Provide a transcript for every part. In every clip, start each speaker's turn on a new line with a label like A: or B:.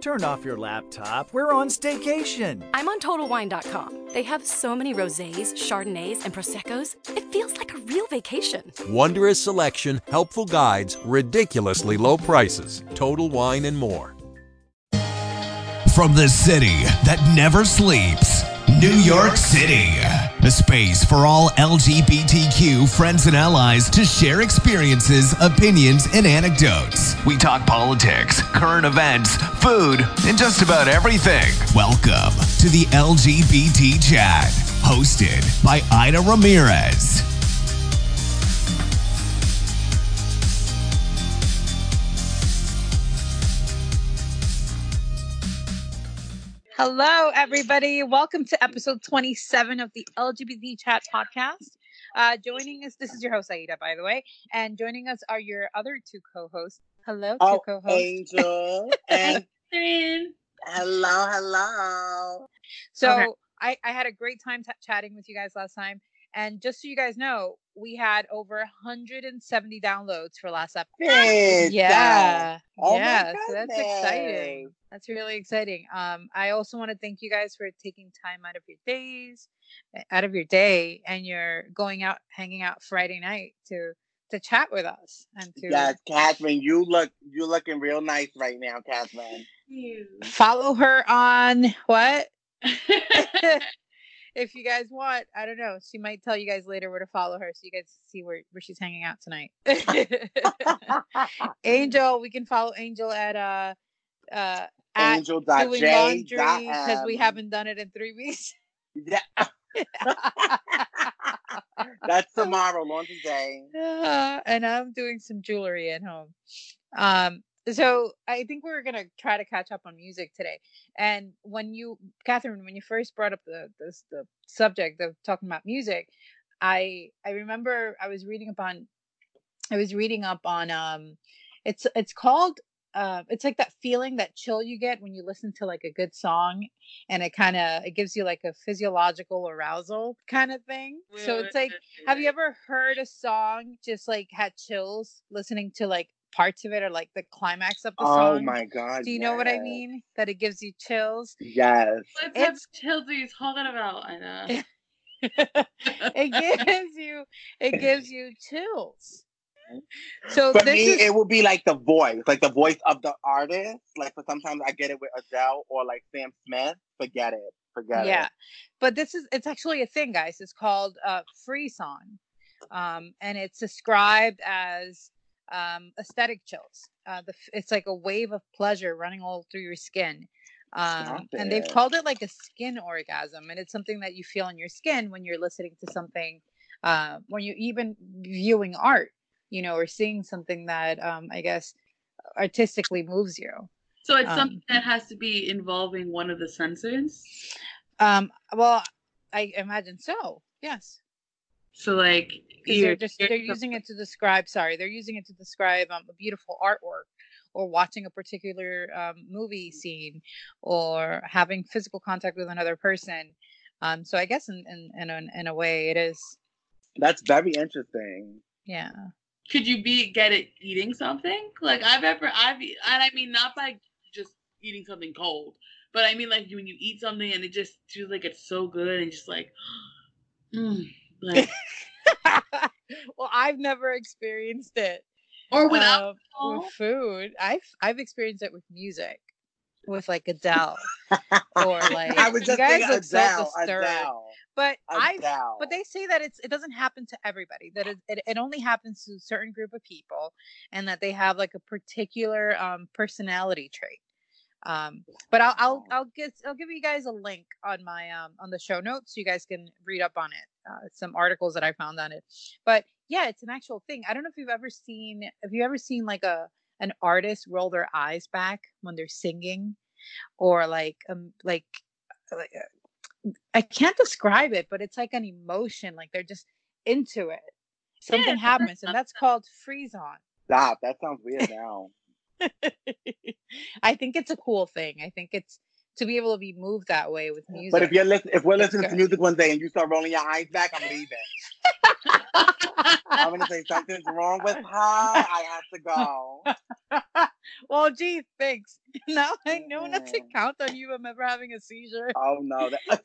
A: Turn off your laptop. We're on staycation.
B: I'm on TotalWine.com. They have so many rosés, chardonnays, and proseccos. It feels like a real vacation.
C: Wondrous selection, helpful guides, ridiculously low prices. Total Wine and more.
D: From the city that never sleeps, New York City. A space for all LGBTQ friends and allies to share experiences, opinions, and anecdotes. We talk politics, current events, food, and just about everything. Welcome to the LGBT Chat, hosted by Ida Ramirez.
E: Hello, everybody. Welcome to episode 27 of the LGBT Chat podcast. Uh, joining us, this is your host, Aida, by the way, and joining us are your other two co hosts. Hello, two
F: oh,
E: co-hosts.
F: Angel and hello, hello.
E: So,
F: Okay.
E: I, I had a great time t- chatting with you guys last time. And just so you guys know, we had over 170 downloads for last episode. Yeah.
F: Oh
E: yeah. So that's exciting. That's really exciting. Um, I also want to thank you guys for taking time out of your days, uh, out of your day, and you're going out, hanging out Friday night to to chat with us and to
F: Yes, Catherine, you look you looking real nice right now, Catherine.
E: follow her on what? if you guys want, I don't know. She might tell you guys later where to follow her so you guys see where, where she's hanging out tonight. Angel, we can follow Angel at uh uh
F: Angel dot
E: doing
F: J
E: laundry because we haven't done it in three weeks.
F: Yeah. That's tomorrow, laundry day.
E: Uh, and I'm doing some jewelry at home. Um, so I think we're gonna try to catch up on music today. And when you, Catherine, when you first brought up the this the subject of talking about music, I I remember I was reading up on, I was reading up on um, it's it's called uh, it's like that feeling that chill you get when you listen to like a good song and it kind of it gives you like a physiological arousal kind of thing so it's like have you ever heard a song just like had chills listening to like parts of it are like the climax of the
F: Oh
E: song Oh
F: my god.
E: do you know what i mean that it gives you chills
F: Yes.
G: What type
E: It's-
G: of chills are you talking about, I know.
E: it gives you it gives you chills so
F: For
E: this
F: me,
E: is
F: it would be like the voice, like the voice of the artist. Like for sometimes I get it with Adele or like Sam Smith. Forget it. Forget
E: yeah
F: it.
E: Yeah, but this is it's actually a thing guys it's called uh frisson um and it's described as um aesthetic chills. Uh the it's like a wave of pleasure running all through your skin. Um and they've called it like a skin orgasm and it's something that you feel in your skin when you're listening to something uh when you're even viewing art you know or seeing something that um i guess artistically moves you.
G: So it's
E: Um,
G: something that has to be involving one of the senses.
E: um well i imagine so yes
G: So like you're
E: they're just they're using it to describe sorry they're using it to describe um, a beautiful artwork or watching a particular um, movie scene or having physical contact with another person um, so i guess in in, in, a, in a way it is
F: That's very interesting.
E: yeah
G: Could you be get it eating something? Like I've ever I've and I mean not by just eating something cold, but I mean like when you eat something and it just feels like it's so good and just like, mm, like
E: well i've never experienced it
G: or with
E: uh,
G: alcohol.
E: with food i've i've experienced it with music with like adele or like
F: I was
E: you
F: just
E: guys look so
F: Adele.
E: disturbed
F: Adele.
E: but i but they say that it's it doesn't happen to everybody that it, it, it only happens to a certain group of people and that they have like a particular um personality trait um but i'll i'll i'll get i'll give you guys a link on my um on the show notes so you guys can read up on it uh, some articles that i found on it but yeah it's an actual thing i don't know if you've ever seen have you ever seen like a an artist roll their eyes back when they're singing or like um like like uh, I can't describe it, but it's like an emotion. Like they're just into it. Something
G: Yeah,
E: happens, and that's called frisson.
F: Stop. That sounds weird now.
E: I think it's a cool thing. I think it's to be able to be moved that way with music.
F: But if you're listen, if we're
E: That's
F: listening to music one day and you start rolling your eyes back, I'm leaving. I'm gonna say something's wrong with her. I have to go.
E: well, gee, thanks. Now I know not to
F: Mm.
E: count on you. if I'm ever having a seizure.
F: Oh no, that,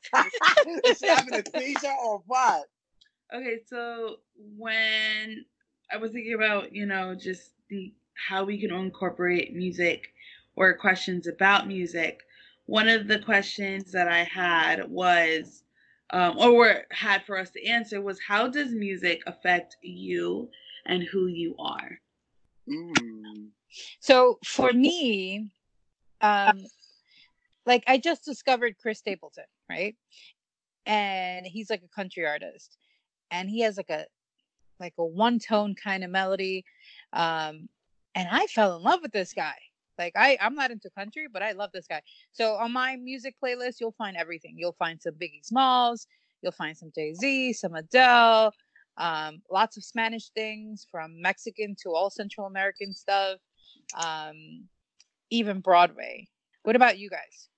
F: is she having a seizure or what?
G: Okay, so when I was thinking about, you know, just the how we can incorporate music or questions about music, one of the questions that I had was, um, or were, had for us to answer was, how does music affect you and who you are?
F: Mm.
E: So for me, um, like I just discovered Chris Stapleton, right? And he's like a country artist, and he has like a like a one tone kind of melody, um, and I fell in love with this guy. Like I, I'm not into country, but I love this guy. So on my music playlist, you'll find everything. You'll find some Biggie Smalls, you'll find some Jay Z, some Adele, um, lots of Spanish things from Mexican to all Central American stuff, um, even Broadway. What about you guys?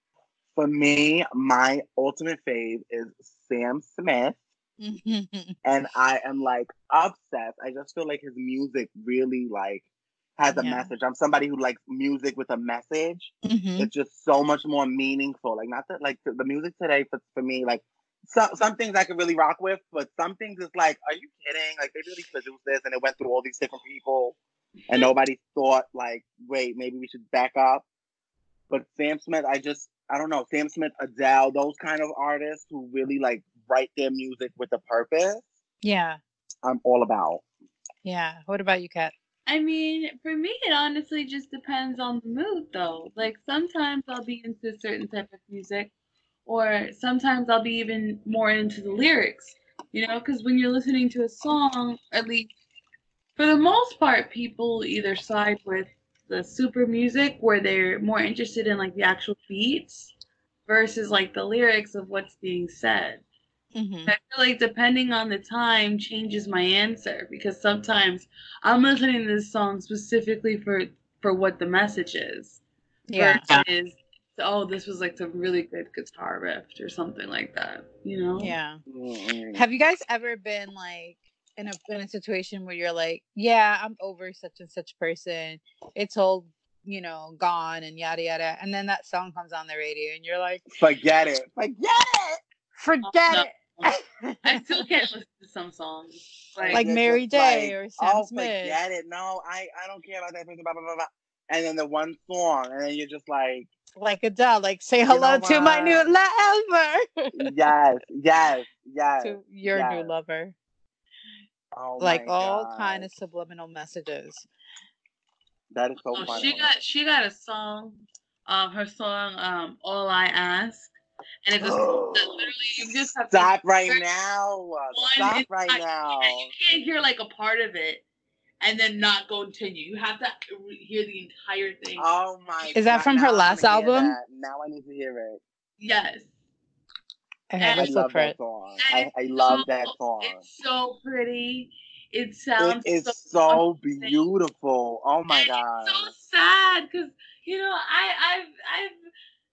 F: For me, my ultimate fave is Sam Smith, and I am like obsessed. I just feel like his music really like has a
E: Yeah.
F: message. I'm somebody who likes music with a message.
E: Mhm.
F: It's just so much more meaningful. Like not that like the, the music today for for me like. Some, some things I could really rock with, but some things is like, are you kidding? Like they really produced this and it went through all these different people and nobody thought like, wait, maybe we should back up. But Sam Smith, I just I don't know, Sam Smith, Adele, those kind of artists who really like write their music with a purpose,
E: Yeah,
F: I'm all about.
E: yeah. What about you, Kat?
G: I mean, for me, it honestly just depends on the mood, though. Like sometimes I'll be into a certain type of music, or sometimes I'll be even more into the lyrics. You know, because when you're listening to a song, at least for the most part, people either side with the super music, where they're more interested in like the actual beats, versus like the lyrics of what's being said.
E: Mm-hmm.
G: I feel like depending on the time changes my answer because sometimes I'm listening to this song specifically for for what the message is.
E: Yeah.
G: Versus, oh, this was like some really good guitar riff or something like that. You know?
E: Yeah. Have you guys ever been like in a in a situation where you're like, yeah, I'm over such and such person. It's all you know gone and yada yada, and then that song comes on the radio, and you're like,
F: Forget it. Forget it.
E: forget
G: no.
E: it.
G: I still can't listen to some songs. Like,
E: Like Mary
F: just
E: J. or Sam
F: oh,
E: Smith.
F: forget it. No, I, I don't care about that person. Blah, blah, blah, blah. And then the one song, and then you're just like,
E: like Adele, like say
F: You
E: hello
F: know
E: to my new lover.
F: yes, yes, yes.
E: to your
F: yes.
E: new lover.
F: Oh
E: like all
F: God.
E: kind of subliminal messages.
F: That is so
G: oh,
F: funny.
G: she got she got a song, um, her song, um, All I Ask, and it's a song that literally you just have to
F: Stop right now.
G: one
F: Stop
G: entire-
F: right now.
G: you can't hear like a part of it and then not go continue. You have to hear the entire thing.
F: Oh my
E: Is that
F: God,
E: from her last album?
F: that. Now I need to hear it.
G: yes.
E: Okay,
G: And-
F: I love that song. I, I love
G: so-
F: that song.
G: It's so pretty. It
F: It
G: sounds
F: is
G: so,
F: so beautiful. Oh my
G: And
F: god.
G: It's so sad because you know I I've I've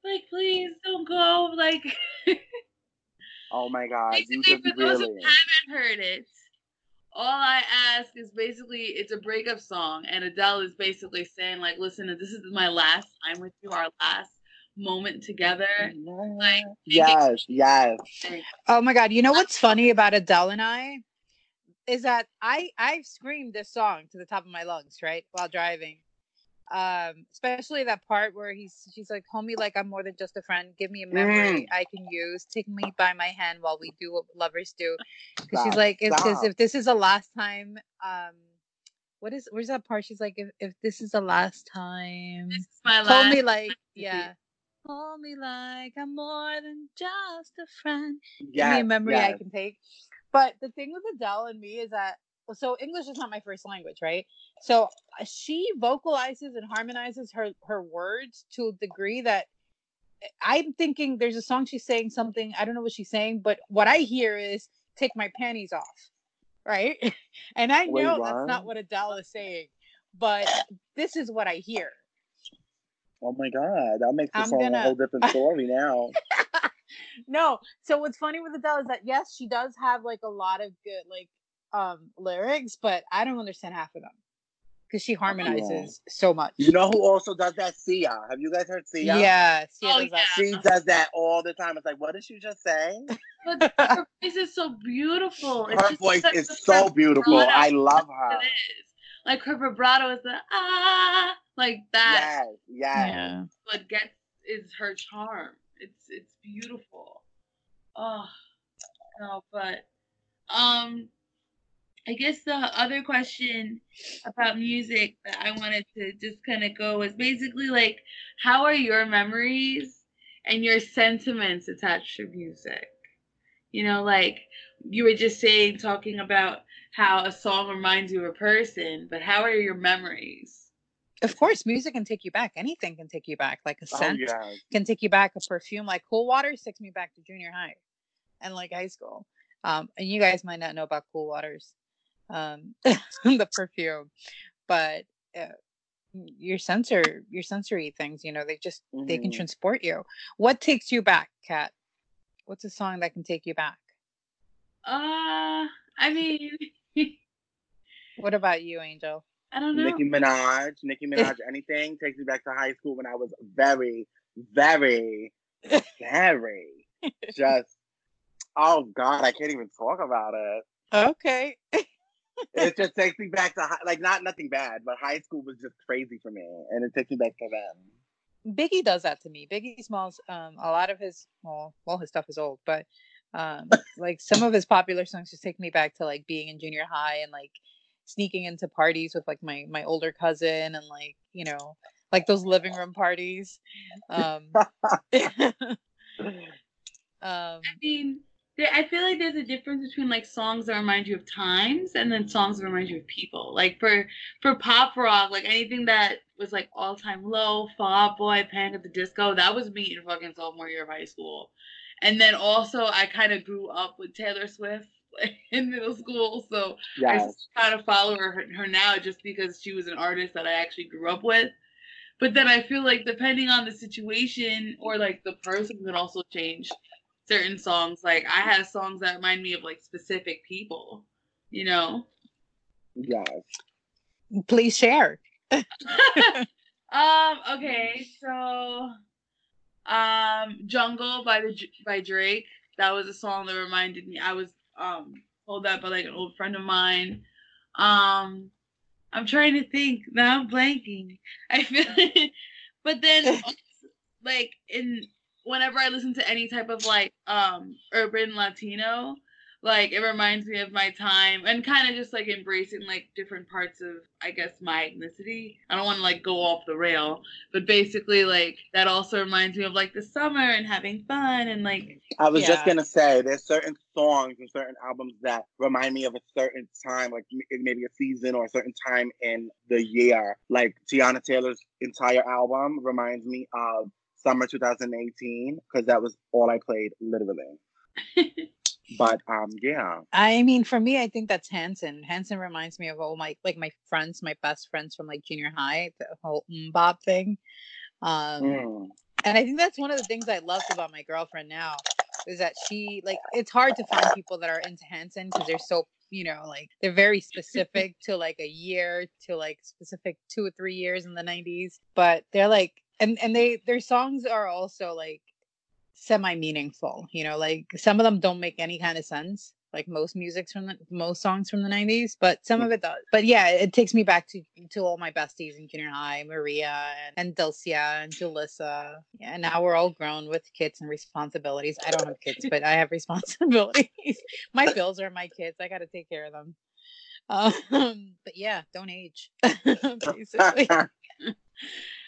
G: like please don't go like
F: Oh my god.
G: Basically
F: just
G: for those who haven't heard it. All I ask is basically it's a breakup song, and Adele is basically saying like, "Listen, this is my last time with you, our last moment together." Like,
F: Yes, yes.
E: Oh my god! You know what's funny about Adele and I is that I I've screamed this song to the top of my lungs, right, while driving. Um, especially that part where he's she's like, "Homie, like I'm more than just a friend. Give me a memory I can use. Take me by my hand while we do what lovers do." Because she's like, "If this if this is the last time, um, what is where's that part? She's like, if if this is the last time,
G: this is my
E: hold
G: last.
E: me like
G: with you."
E: yeah." Hold me like I'm more than just a friend give me a memory I can take. But the thing with Adele and me is that so English is not my first language, right? So uh, she vocalizes and harmonizes her her words to a degree that I'm thinking there's a song she's saying something. I don't know what she's saying, but what I hear is "Take my panties off," right? And I
F: Wait,
E: know that's not
F: what?
E: Adele is saying, but this is what I hear.
F: Oh my god, that makes the song
E: gonna-
F: a whole different story now.
E: no, so what's funny with Adele is that yes, she does have like a lot of good like um lyrics, but I don't understand half of them because she harmonizes so much.
F: You know who also does that? Sia. Have you guys heard Sia?
E: Yeah, Sia
G: Oh,
E: does that.
F: She does that all the time. It's like, what did you just say?
G: But her voice is so beautiful. It's
F: Her
G: just
F: voice is so beautiful.
G: vibrato
F: I love her.
G: It is. Like her vibrato is the ah, like that.
F: Yes, yes.
E: Yeah.
G: What gets is her charm. It's it's beautiful. Oh no, but um, I guess the other question about music that I wanted to just kind of go was basically like, how are your memories and your sentiments attached to music? You know, like you were just saying, talking about how a song reminds you of a person, but how are your memories?
E: Of course, music can take you back. Anything can take you back. Like a
F: Oh,
E: scent
F: yeah.
E: can take you back. A perfume, like Cool water, takes me back to junior high and like high school. Um, and you guys might not know about Cool Waters, um, the perfume, but uh, your sensor, your sensory things, you know, they just they can
F: Mhm.
E: transport you. What takes you back, Kat? What's a song that can take you back?
G: Uh, I mean,
E: What about you, Angel?
G: I don't know.
F: Nicki Minaj, Nicki Minaj, anything takes me back to high school when I was very, very, very just. Oh God, I can't even talk about it.
E: Okay.
F: It just takes me back to high, like not nothing bad, but high school was just crazy for me, and it takes me back to them.
E: Biggie does that to me. Biggie Smalls, um, a lot of his well, well, his stuff is old, but um, like some of his popular songs just take me back to like being in junior high and like sneaking into parties with like my my older cousin and like you know like those living room parties. Um, um,
G: I mean, there, I feel like there's a difference between like songs that remind you of times and then songs that remind you of people. Like for for pop rock, like anything that was like all time low, Fall Out Boy, Panic at the Disco, that was me in fucking sophomore year of high school. And then also I kind of grew up with Taylor Swift in middle school, so I
F: Yes,
G: kind of follow her, her now just because she was an artist that I actually grew up with. But then I feel like depending on the situation or like the person could also change certain songs. Like I have songs that remind me of like specific people, you know.
F: yes.
E: please share.
G: um. Okay. So, um, "Jungle" by the by Drake. That was a song that reminded me. I was um told that by like an old friend of mine. Um, I'm trying to think. Now I'm blanking. I feel, but then also, like in whenever I listen to any type of like um urban Latino, like it reminds me of my time and kind of just like embracing like different parts of I guess my ethnicity. I don't want to like go off the rail, but basically like that also reminds me of like the summer and having fun and like
F: I was just gonna say, there's certain songs and certain albums that remind me of a certain time, like maybe a season or a certain time in the year. Like Teyana Taylor's entire album reminds me of summer 2018 because that was all I played, literally. But um, yeah,
E: I mean, for me, I think that's Hanson. Hanson reminds me of all my like my friends, my best friends from like junior high, the whole Bob thing. Um,
F: Mm.
E: and I think that's one of the things I loved about my girlfriend now is that she like it's hard to find people that are into Hanson because they're so you know like they're very specific to like a year to like specific two or three years in the 90s but they're like and and they their songs are also like semi meaningful you know like some of them don't make any kind of sense like most music's from the most songs from the 90s but some of it does. But yeah it takes me back to to all my besties in junior high maria and, and dulcia and julissa. Yeah, and now we're all grown with kids and responsibilities. I don't have kids but i have responsibilities. My bills are my kids. I gotta take care of them. Um but yeah don't age basically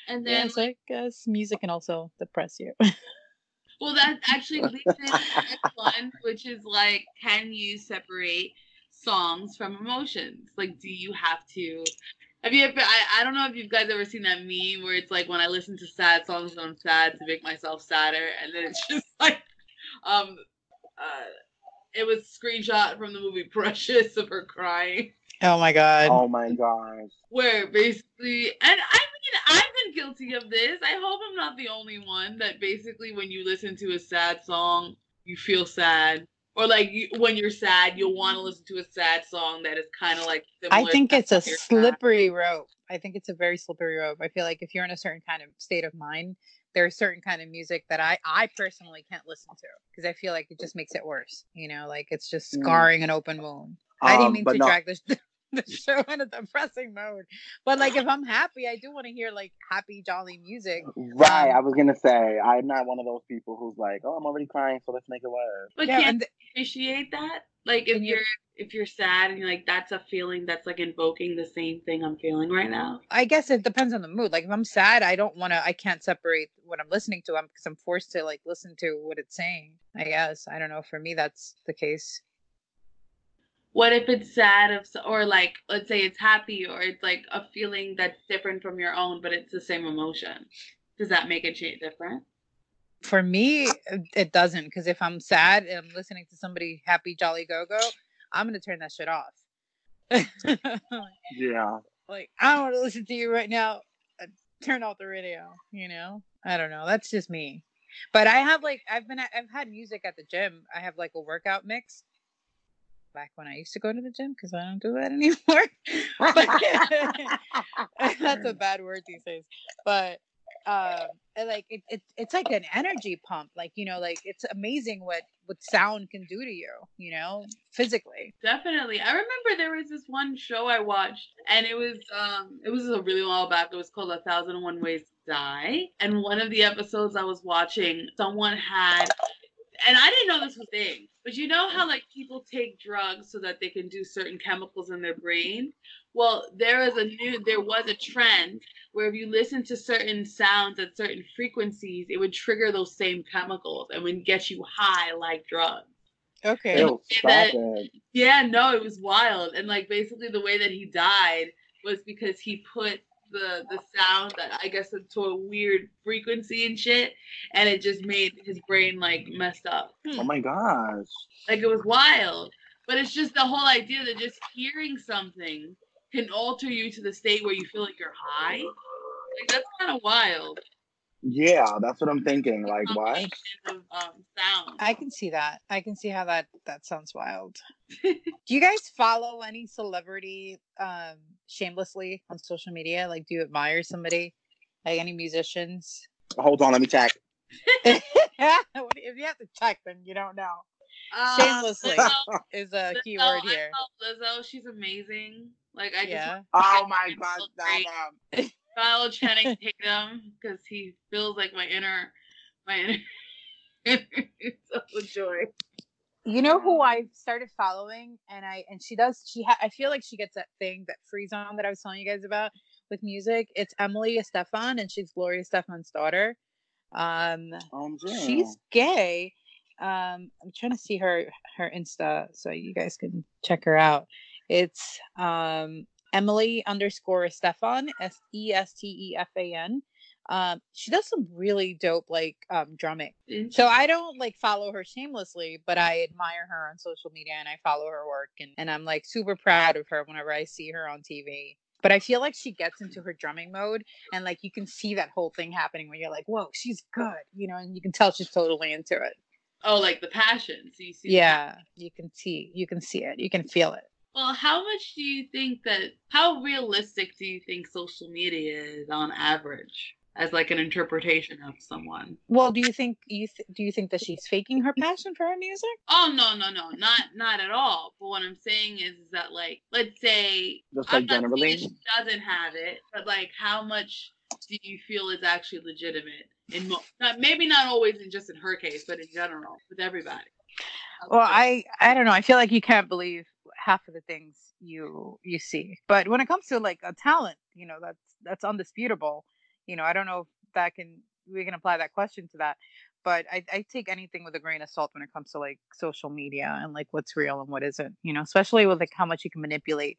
G: and
E: yeah
G: then
E: so i guess music can also depress you
G: Well, that actually leads into the next one, which is like, can you separate songs from emotions? Like, do you have to Have you ever? I, I don't know if you guys ever seen that meme where it's like when I listen to sad songs, I'm sad to make myself sadder, and then it's just like, um, uh, it was screenshot from the movie Precious of her crying,
E: Oh my god.
F: Oh my gosh.
G: where basically, and I mean, I've been guilty of this. I hope I'm not the only one that basically, when you listen to a sad song, you feel sad. Or like you, when you're sad, you'll want to listen to a sad song that is kind of like.
E: I think it's a
G: when you're sad.
E: slippery rope. I think it's a very slippery rope. I feel like if you're in a certain kind of state of mind, there's certain kind of music that I I personally can't listen to because I feel like it just makes it worse. You know, like it's just
F: Mm.
E: scarring an open wound. I didn't
F: Um,
E: mean to
F: no-
E: drag this the show in a depressing mode, but like if I'm happy, I do want to hear like happy, jolly music.
F: Right,
E: Um,
F: I was gonna say I'm not one of those people who's like, oh, I'm already crying, so let's make it worse.
G: But
E: Yeah,
G: can't
E: and th-
G: appreciate that. Like if
E: And you-
G: you're if you're sad and you're like that's a feeling that's like invoking the same thing I'm feeling right now.
E: I guess it depends on the mood. Like if I'm sad, I don't want to. I can't separate what I'm listening to. I'm because I'm forced to like listen to what it's saying. I guess I don't know. For me, that's the case.
G: What if it's sad of s- or like let's say it's happy or it's like a feeling that's different from your own but it's the same emotion. Does that make it cha- different?
E: For me, it- it doesn't. Because if I'm sad and I'm listening to somebody happy, jolly, go go, I'm gonna turn that shit off.
F: Yeah.
E: like I don't want to listen to you right now. Uh, Turn off the radio. You know, I don't know. That's just me. But I have like I've been at, I've had music at the gym. I have like a workout mix. Back when I used to go to the gym because I don't do that anymore. That's a bad word these days. But um, like it, it, it's like an energy pump. Like you know, like it's amazing what what sound can do to you. You know, physically.
G: Definitely. I remember there was this one show I watched and it was um it was a really while back. It was called A Thousand and One Ways to Die. And one of the episodes I was watching, someone had and I didn't know this was a thing. But you know how mm. like people take drugs so that they can do certain chemicals in their brain? Well, there is a new there was a trend where if you listen to certain sounds at certain frequencies, it would trigger those same chemicals and would get you high like drugs.
E: Okay.
F: Ew, stop
G: that-
F: it.
G: Yeah, no, it was wild. And like basically the way that he died was because he put the the sound that I guess into a weird frequency and shit and it just made his brain like messed up.
F: Oh my gosh.
G: Like it was wild. But it's just the whole idea that just hearing something can alter you to the state where you feel like you're high. Like that's kind of wild.
F: Yeah, that's what I'm thinking. Like
G: why? Of, um.
E: I can see that. I can see how that that sounds wild. Do you guys follow any celebrity um shamelessly on social media? Like do you admire somebody? Like any musicians?
F: Hold on, let me check.
E: if you have to check then you don't know.
G: Uh,
E: Shamelessly
G: Lizzo-
E: is a
G: Lizzo,
E: key word
G: I
E: here.
G: Lizzo, she's amazing. Like I just
F: Oh my
G: god!
F: gosh,
G: so
F: stop
G: great.
F: him.
G: follow Channing Tatum because he feels like my inner, my inner, inner joy.
E: You know who I started following, and I and she does. She ha- I feel like she gets that thing that frisson that I was telling you guys about with music. It's Emily Estefan, and she's Gloria Estefan's daughter. Um,
F: Um,
E: she's gay. Um, I'm trying to see her her Insta so you guys can check her out. It's um Emily underscore Estefan S E S T E F A N. Um, she does some really dope like um drumming. So I don't like follow her shamelessly, but I admire her on social media and I follow her work and, and I'm like super proud of her whenever I see her on TV. But I feel like she gets into her drumming mode and like you can see that whole thing happening where you're like, whoa, she's good, you know, and you can tell she's totally into it.
G: oh, like the passion. So you see.
E: Yeah, you can see, you can see it, you can feel it.
G: Well, how much do you think that? How realistic do you think social media is on average as like an interpretation of someone?
E: Well, do you think you th- do you think that she's faking her passion for her music?
G: Oh no, no, no, not not at all. But what I'm saying is, is that like, let's say
F: Just
G: I'm
F: like
G: not
F: generally.
G: she doesn't have it, but like, how much do you feel is actually legitimate? In mo- not maybe not always in just in her case, but in general with everybody.
E: Well, I I don't know. I feel like you can't believe half of the things you you see. But when it comes to like a talent, you know, that's that's undisputable. You know, I don't know if that can we can apply that question to that. but I, I take anything with a grain of salt when it comes to like social media and like what's real and what isn't. You know, especially with like how much you can manipulate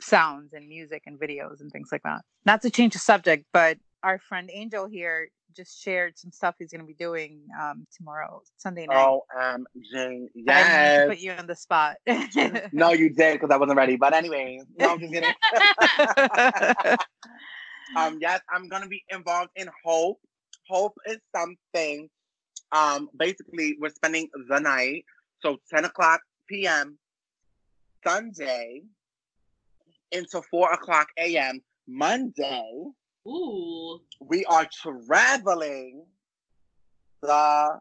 E: sounds and music and videos and things like that. Not to change the subject, but our friend Angel here just shared some stuff he's going to be doing um, tomorrow, Sunday night.
F: Oh, um, Jane,
E: I didn't mean
F: yes.
E: to put you on the spot.
F: no, you did because I wasn't ready. But anyway, no, I'm just kidding. um, yes, I'm gonna be involved in Hope. Hope is something. Um, basically, we're spending the night, so 10 o'clock p.m. Sunday into 4 o'clock a.m. Monday.
G: Ooh.
F: We are traveling the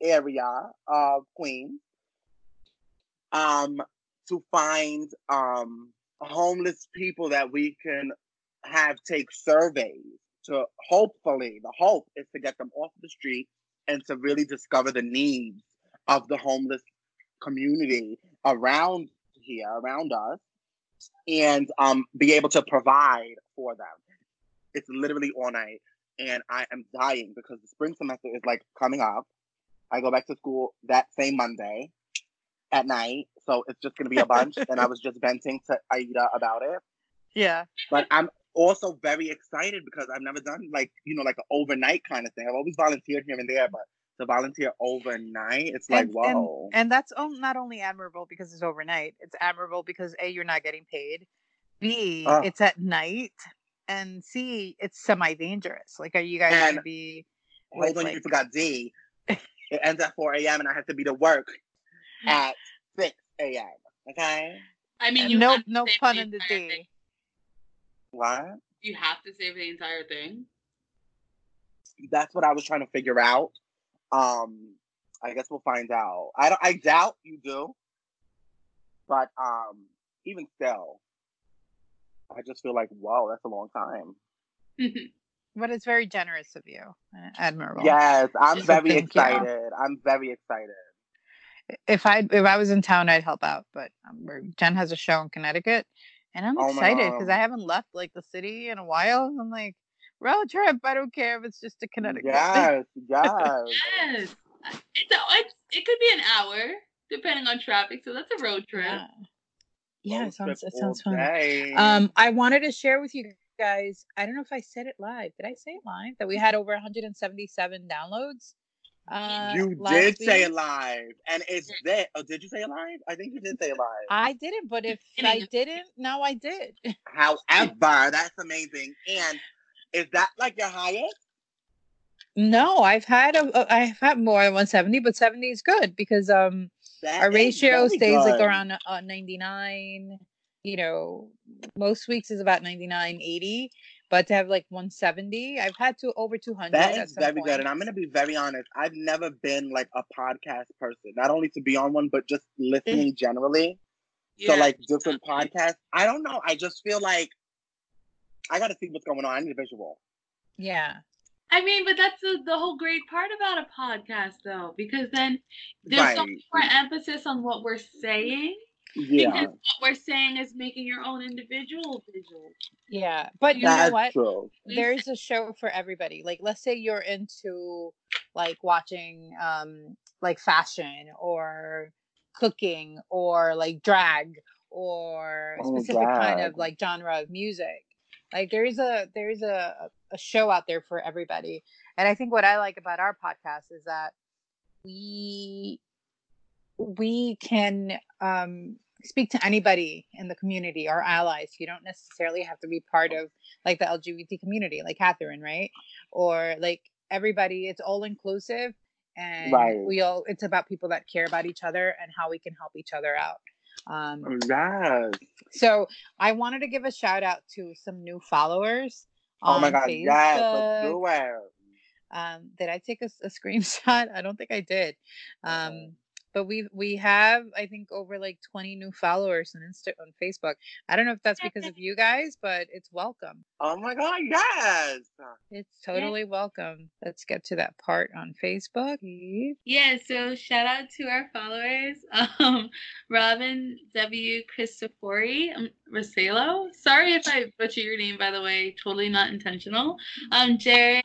F: area of Queens um, to find um, homeless people that we can have take surveys to hopefully the hope is to get them off the street and to really discover the needs of the homeless community around here around us and um, be able to provide for them it's literally all night and i am dying because the spring semester is like coming up i go back to school that same monday at night so it's just going to be a bunch and i was just venting to aida about it
E: yeah.
F: but I'm also very excited because I've never done like you know like an overnight kind of thing. I've always volunteered here and there, but to volunteer overnight, it's like
E: and,
F: whoa.
E: And, and that's not only admirable because it's overnight. It's admirable because a you're not getting paid. B
F: Ah.
E: it's at night, and C it's semi dangerous. Like, are you guys
F: And-
E: gonna be?
F: Hold
E: with,
F: on,
E: like-
F: you forgot D. it ends at 4 a.m. and I have to be to work at 6 a.m. Okay,
G: I mean,
E: and
G: you
E: no
G: have to
E: no
G: say
E: pun
G: the
E: in the
G: entire
E: D.
G: thing.
F: what?
G: You have to save the entire thing.
F: That's what I was trying to figure out. Um, I guess we'll find out. I don't. I doubt you do, but um, even still, I just feel like wow, that's a long time.
E: But it's very generous of you. uh, Admirable.
F: Yes, I'm
E: So
F: very
E: thank you.
F: excited. I'm very excited.
E: If I if I was in town, I'd help out. But um, we're- Jen has a show in Connecticut, and I'm
F: Oh
E: excited because I haven't left like the city in a while. I'm like road trip. I don't care if it's just to Connecticut.
F: Yes, yes.
G: yes. It's, a, it's it could be an hour depending on traffic, so that's a road trip.
E: Yeah. Yeah, it sounds it sounds fun.
F: day.
E: Um, I wanted to share with you guys. I don't know if I said it live. Did I say it live? That we had over 177 downloads. Uh,
F: you
E: last
F: did say it live, and it's that. Oh, did you say it live? I think you did say it live.
E: I didn't, but if I didn't, now I did.
F: However, that's amazing. And is that like your highest?
E: No, I've had a, a I've had more than 170, but 70 is good because um
F: That
E: our ratio
F: very
E: stays like around uh, 99. You know, most weeks is about 99, 80, but to have like 170, I've had to over 200.
F: That
E: at
F: is
E: some
F: very
E: point.
F: good. And I'm going to be very honest. I've never been like a podcast person, not only to be on one, but just listening generally. So, like different podcasts. I don't know. I just feel like I got to see what's going on. I need a visual.
E: Yeah.
G: I mean, but that's the, the whole great part about a podcast, though, because then there's so much more emphasis on what we're saying.
F: Yeah.
G: Because what we're saying is making your own individual visual.
E: Yeah. But you know what?
F: true.
E: there's a show for everybody. Like let's say you're into like watching um like fashion or cooking or like drag or a
F: Oh,
E: specific kind of like genre of music. Like there's a there's a a show out there for everybody. And I think what I like about our podcast is that we we can um speak to anybody in the community our allies you don't necessarily have to be part of like the lgbt community like catherine right or like everybody it's all inclusive and
F: Right.
E: we all it's about people that care about each other and how we can help each other out um
F: Yes.
E: so i wanted to give a shout out to some new followers
F: Oh my God. Yes. Let's
E: Facebook.
F: do it.
E: Um, did I take a screenshot? I don't think I did. Um. But we we have I think over like 20 new followers on Insta on Facebook. I don't know if that's because of you guys, but it's welcome.
F: Oh my God. Yes.
E: It's totally welcome. Let's get to that part on Facebook.
G: Yeah, so shout out to our followers, um, Robin W. Cristofori, um, Rosalo. Sorry if I butcher your name, by the way. Totally not intentional. Um, Jared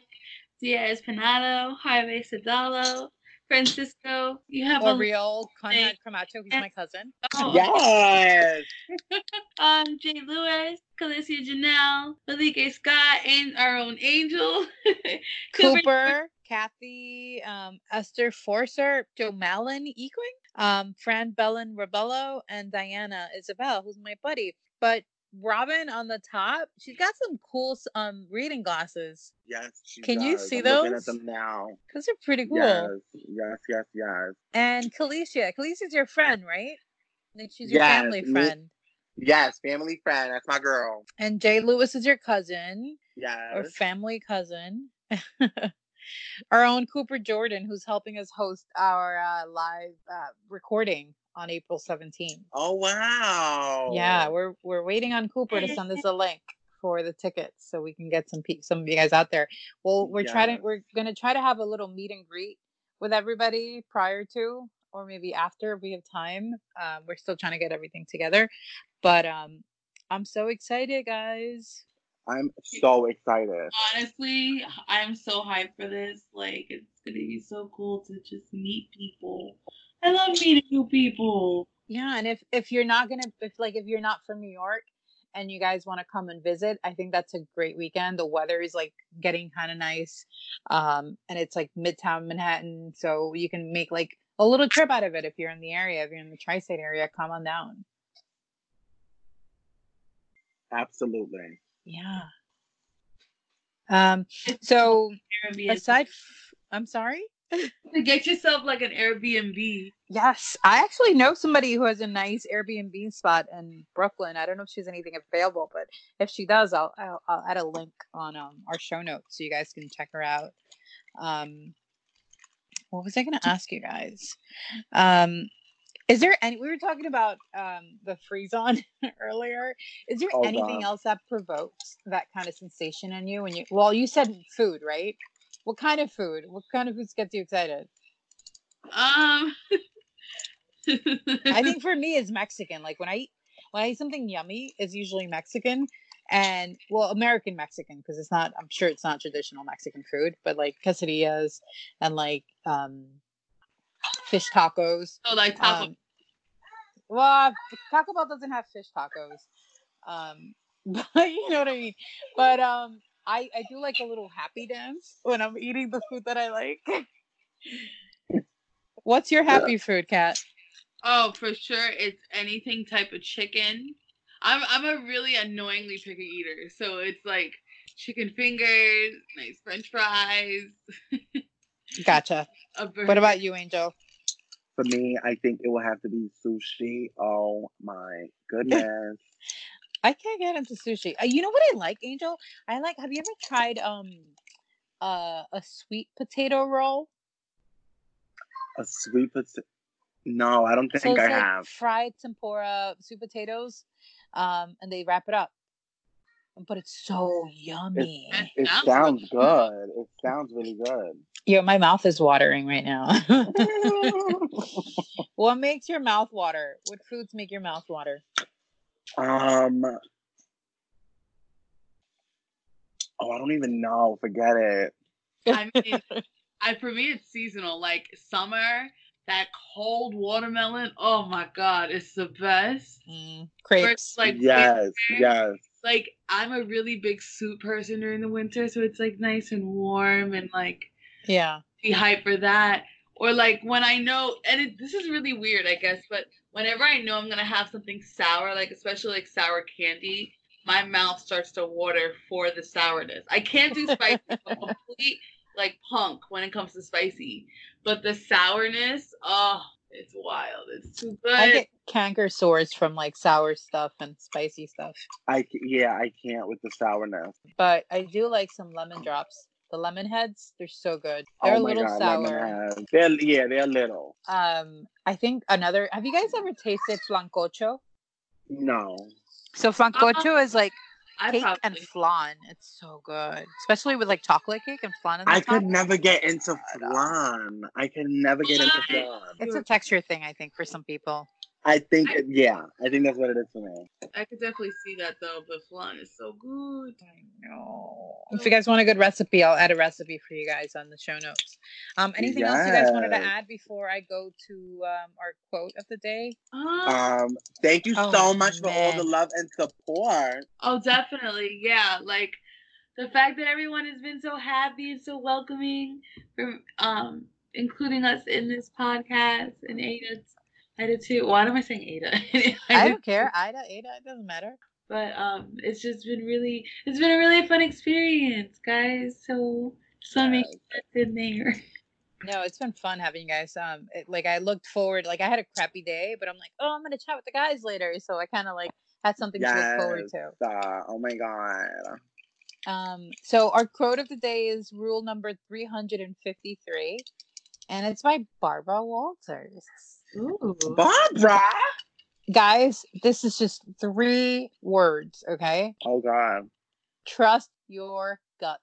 G: Diaz Panado, Jaime Sedalo, Francisco. You have a
E: real Conrad Cramacho, he's my cousin.
G: Oh,
F: Yes.
G: um, Jay Lewis, Calicia Janelle, Malike Scott, and our own Angel.
E: Cooper, Kathy, um, Esther Forcer, Joe Malin Equing, um, Fran Bellin Rebello, and Diana Isabel, who's my buddy. But Robin on the top, she's got some cool um reading glasses.
F: Yes. she
E: Can you
F: does.
E: see
F: I'm looking
E: those?
F: at them now.
E: Those are pretty cool.
F: Yes. Yes. Yes. Yes.
E: And Kalisha, Kalisha's your friend, right? Like she's your
F: Yes,
E: family friend.
F: Yes. Family friend. That's my girl.
E: And Jay Lewis is your cousin or
F: Yes.
E: family cousin. our own Cooper Jordan, who's helping us host our uh, live uh, recording on April 17th.
F: Oh wow.
E: Yeah, we're we're waiting on Cooper to send us a link for the tickets so we can get some pe- some of you guys out there. Well, we're trying
F: Yes.
E: to we're gonna try to have a little meet and greet with everybody prior to or maybe after if we have time. Um, we're still trying to get everything together, but um, I'm so excited, guys.
F: I'm so excited.
G: Honestly, I'm so hyped for this. Like, it's gonna be so cool to just meet people. I love meeting new people.
E: Yeah, and if if you're not gonna if like if you're not from New York and you guys want to come and visit, I think that's a great weekend. The weather is like getting kind of nice, um, and it's like Midtown Manhattan, so you can make like a little trip out of it if you're in the area. If you're in the tri-state area, come on down.
F: Absolutely.
E: Yeah. Um. So
G: Airbnb.
E: aside, f- I'm sorry.
G: To get yourself like an Airbnb.
E: Yes, I actually know somebody who has a nice Airbnb spot in Brooklyn. I don't know if she's anything available, but if she does, I'll I'll, I'll add a link on um, our show notes so you guys can check her out. Um, what was I going to ask you guys? Um, is there any? We were talking about um, the frisson earlier. Is there
F: Oh,
E: anything
F: God.
E: else that provokes that kind of sensation in you when you? Well, you said food, right? What kind of food? What kind of foods gets you excited?
G: Um.
E: I think for me is Mexican. Like when I eat when I eat something yummy, it's usually Mexican and well American Mexican because it's not I'm sure it's not traditional Mexican food, but like quesadillas and like um fish tacos.
G: Oh, like Taco
E: Um, well, Taco Bell doesn't have fish tacos. Um but you know what I mean. But um I I do like a little happy dance when I'm eating the food that I like. What's your happy food, Kat?
G: Oh, for sure, it's anything type of chicken. I'm I'm a really annoyingly picky eater, so it's like chicken fingers, nice French fries.
E: Gotcha. What about you, Angel?
F: For me, I think it will have to be sushi. Oh my goodness.
E: I can't get into sushi. Uh, you know what I like, Angel? I like. Have you ever tried um uh, a sweet potato roll?
F: A sweet potato. No, I don't think
E: so it's
F: I
E: like
F: have.
E: fried tempura sweet potatoes, um, and they wrap it up, but it's so yummy.
F: It
G: Sounds
F: sounds good. It sounds really good.
E: Yo, my mouth is watering right now. what makes your mouth water? What foods make your mouth water?
F: Um. Oh, I don't even know. Forget it.
G: I mean, I for me it's seasonal. Like summer, that cold watermelon. Oh my god, it's the best.
E: Mm, crepes.
G: it's like
F: yes,
G: winter.
F: yes.
G: like I'm a really big soup person during the winter, so it's like nice and warm and like
E: yeah.
G: be hyped for that. Or like when I know, and it, this is really weird, I guess, but whenever I know I'm gonna have something sour, like especially like sour candy, my mouth starts to water for the sourness. I can't do spicy. I'm complete like punk when it comes to spicy, but the sourness, oh, it's wild. It's too good.
E: I get canker sores from like sour stuff and spicy stuff.
F: I yeah, I can't with the sourness.
E: But I do like some lemon drops. The lemon heads, they're so good. They're
F: oh
E: a
F: my
E: little
F: god,
E: sour.
F: lemonade. They're yeah, they're little.
E: Um, I think another. Have you guys ever tasted flancocho?
F: No.
E: So flancocho is like
G: I
E: cake and flan. It's so good, especially with like chocolate cake and flan. In the
F: I
E: top.
F: could never get into flan. I could never get into flan.
E: It's a texture thing, I think, for some people.
F: I think, it, yeah, I think that's what it is for me.
G: I could definitely see that though, but flan is so good.
E: I know. If you guys want a good recipe, I'll add a recipe for you guys on the show notes. Um, anything else you guys wanted to add before I go to um, our quote of the day?
G: Uh,
F: Um, thank you
E: Oh,
F: so much for all the love and support.
G: oh, definitely. Yeah. Like the fact that everyone has been so happy and so welcoming for um including us in this podcast and Ada Ada too. Why am I saying Ada?
E: I don't care. Ida, Ada, it doesn't matter.
G: But um it's just been really it's been a really fun experience, guys. So just wanna make sure that's in there.
E: No, it's been fun having you guys. Um, it, like I looked forward. Like I had a crappy day, but I'm like, oh, I'm gonna chat with the guys later. So I kind of like had something to look forward to.
F: Uh, oh my god.
E: Um, so our quote of the day is rule number 353, and it's by Barbara Walters.
G: Ooh.
F: Barbara.
E: Guys, this is just three words, okay?
F: Oh god.
E: Trust your gut.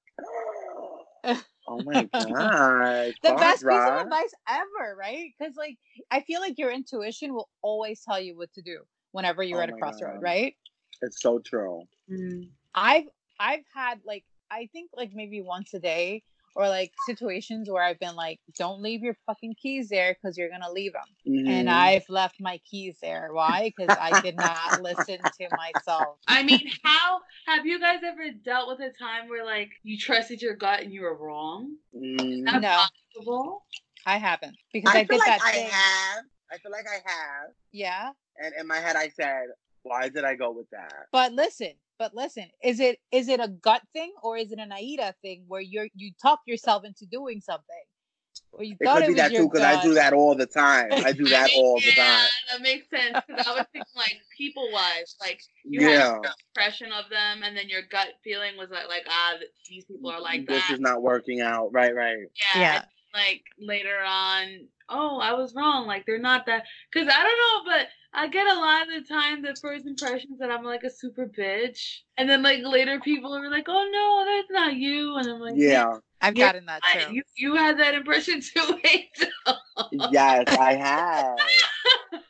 F: Oh my god.
E: The best piece of advice ever, right? Because like I feel like your intuition will always tell you what to do whenever you're
F: Oh
E: at a crossroad,
F: God.
E: right?
F: It's so true.
G: Mm.
E: I've I've had like I think like maybe once a day or like situations where I've been like, don't leave your fucking keys there because you're gonna leave them, and
F: Mhm.
E: I've left my keys there. Why? Because I did not listen to myself.
G: I mean, how have you guys ever dealt with a time where like you trusted your gut and you were wrong?
F: Mm.
G: That's
E: No,
G: possible.
E: I haven't because I,
F: I feel
E: did
F: like
E: that
F: I
E: thing.
F: have. I feel like I have.
E: Yeah,
F: And in my head, I said, "Why did I go with that?"
E: but listen, but listen, is it is it a gut thing or is it an Aida thing where you're you talk yourself into doing something? Or you
F: It
E: thought
F: could
E: it
F: be
E: was
F: that
E: your
F: too, because I do that all the time. I do that
G: I mean,
F: all the time.
G: that makes sense. Because I was thinking like people wise, like you had
F: Yeah.
G: an impression of them, and then your gut feeling was like, like ah, these people are like
F: this
G: that.
F: is not working out. Right, right.
G: yeah.
E: Yeah.
G: and, Like later on, oh, I was wrong. Like they're not that. Because I don't know, but I get a lot of the time the first impressions that I'm like a super bitch, and then like later people are like, oh no, that's not you, and I'm like,
F: Yeah.
E: I've
G: Yeah,
E: gotten that
G: I-
E: too.
G: you you had that impression too, Angel.
F: Yes, I have.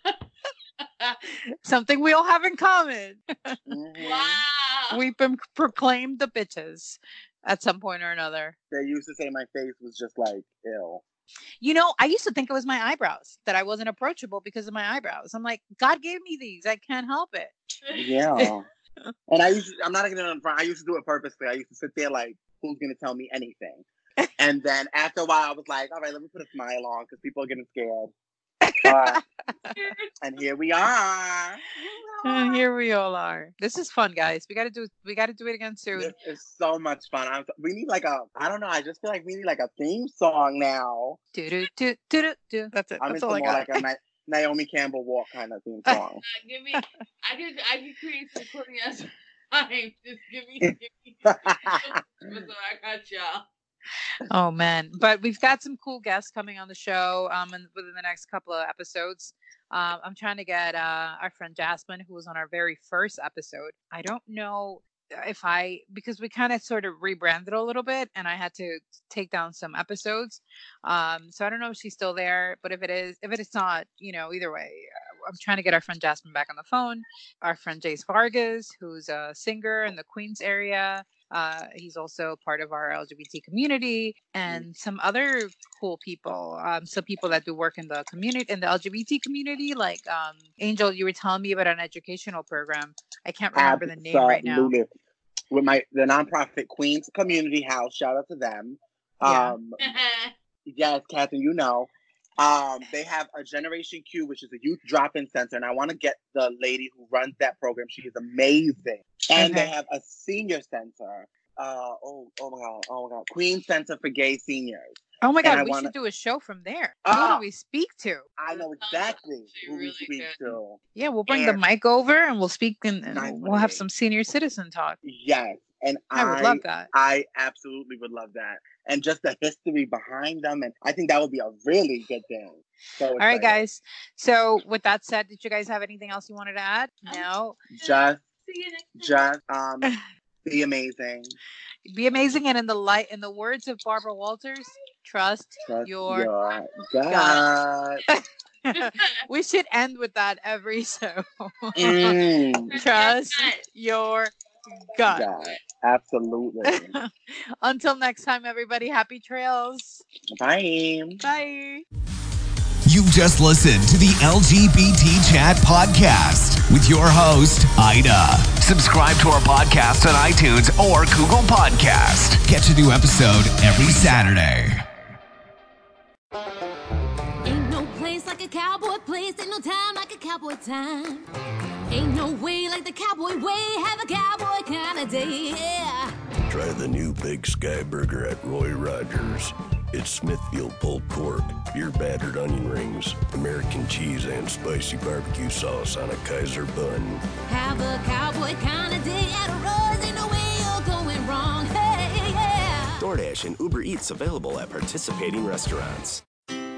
E: Something we all have in common.
F: Mhm.
G: wow.
E: We've been proclaimed the bitches at some point or another.
F: They used to say my face was just like ill.
E: You know, I used to think it was my eyebrows that I wasn't approachable because of my eyebrows. I'm like, God gave me these. I can't help it.
F: Yeah. and I used to, I'm not gonna get in front. I used to do it purposely. I used to sit there like, who's gonna tell me anything? and then after a while, I was like, all right, let me put a smile on because people are getting scared. Uh, and here we are.
E: And here we all are. This is fun, guys. We gotta do we gotta do it again soon.
F: This is so much fun. I'm, we need like a, I don't know. I just feel like we need like a theme song now.
E: Do do do do do do. That's it.
F: I'm
E: That's
F: into
E: all I
F: more
E: got.
F: like a Na- Naomi Campbell walk kind of theme song.
G: give me. I could. I could create some corny ass rhymes. Just give me. Give me. so I got y'all.
E: Oh man, but we've got some cool guests coming on the show um in, within the next couple of episodes. Um, I'm trying to get uh, our friend Jasmine, who was on our very first episode. I don't know if I because we kind of sort of rebranded a little bit, and I had to take down some episodes. Um, so I don't know if she's still there, but if it is, if it is not, you know, either way, uh, I'm trying to get our friend Jasmine back on the phone. Our friend Jace Vargas, who's a singer in the Queens area. Uh, he's also part of our LGBT community and some other cool people. Um, some people that do work in the community, in the LGBT community, like um, Angel. You were telling me about an educational program. I can't remember the name right now.
F: Absolutely. With my the nonprofit Queens Community House, shout out to them.
E: Yeah.
F: Um, yes, Catherine, you know. Um, they have a Generation Q, which is a youth drop-in center, and I want to get the lady who runs that program. She is amazing. And they have a senior center. Uh, oh, oh my god, oh my god, Queen Center for Gay Seniors.
E: Oh my god, we
F: wanna-
E: should do a show from there. Who
F: Ah.
E: do we speak to?
F: I know exactly
G: actually
F: who we speak
G: good.
F: to.
E: Yeah, we'll bring the mic over and we'll speak and, and we'll have some senior citizen talk.
F: Yes, and
E: I would love that.
F: I absolutely would love that. And just the history behind them. And I think that would be a really good thing. So
E: All right, guys. So with that said, did you guys have anything else you wanted to add? No.
F: Just,
G: See you next time.
F: just, um, be amazing.
E: Be amazing and in the light in the words of Barbara Walters, trust
F: Trust
E: your
F: your gut.
E: we should end with that every show.
F: Mm,
E: Trust your gut.
F: yeah, absolutely.
E: Until next time, everybody, happy trails.
F: Bye.
E: Bye.
D: You've just listened to the LGBT Chat Podcast with your host, Ida. Subscribe to our podcast on iTunes or Google Podcast. Catch a new episode every Saturday.
H: Ain't no place like a cowboy place, ain't no time like a cowboy time. Ain't no way like the cowboy way, have a cowboy kind of day, yeah.
I: Try the new Big Sky Burger at Roy Rogers. It's Smithfield pulled pork, beer battered onion rings, American cheese, and spicy barbecue sauce on a Kaiser bun.
H: Have a cowboy kind of day at Roy's, ain't no way you're going wrong, hey, yeah.
J: DoorDash and Uber Eats available at participating restaurants.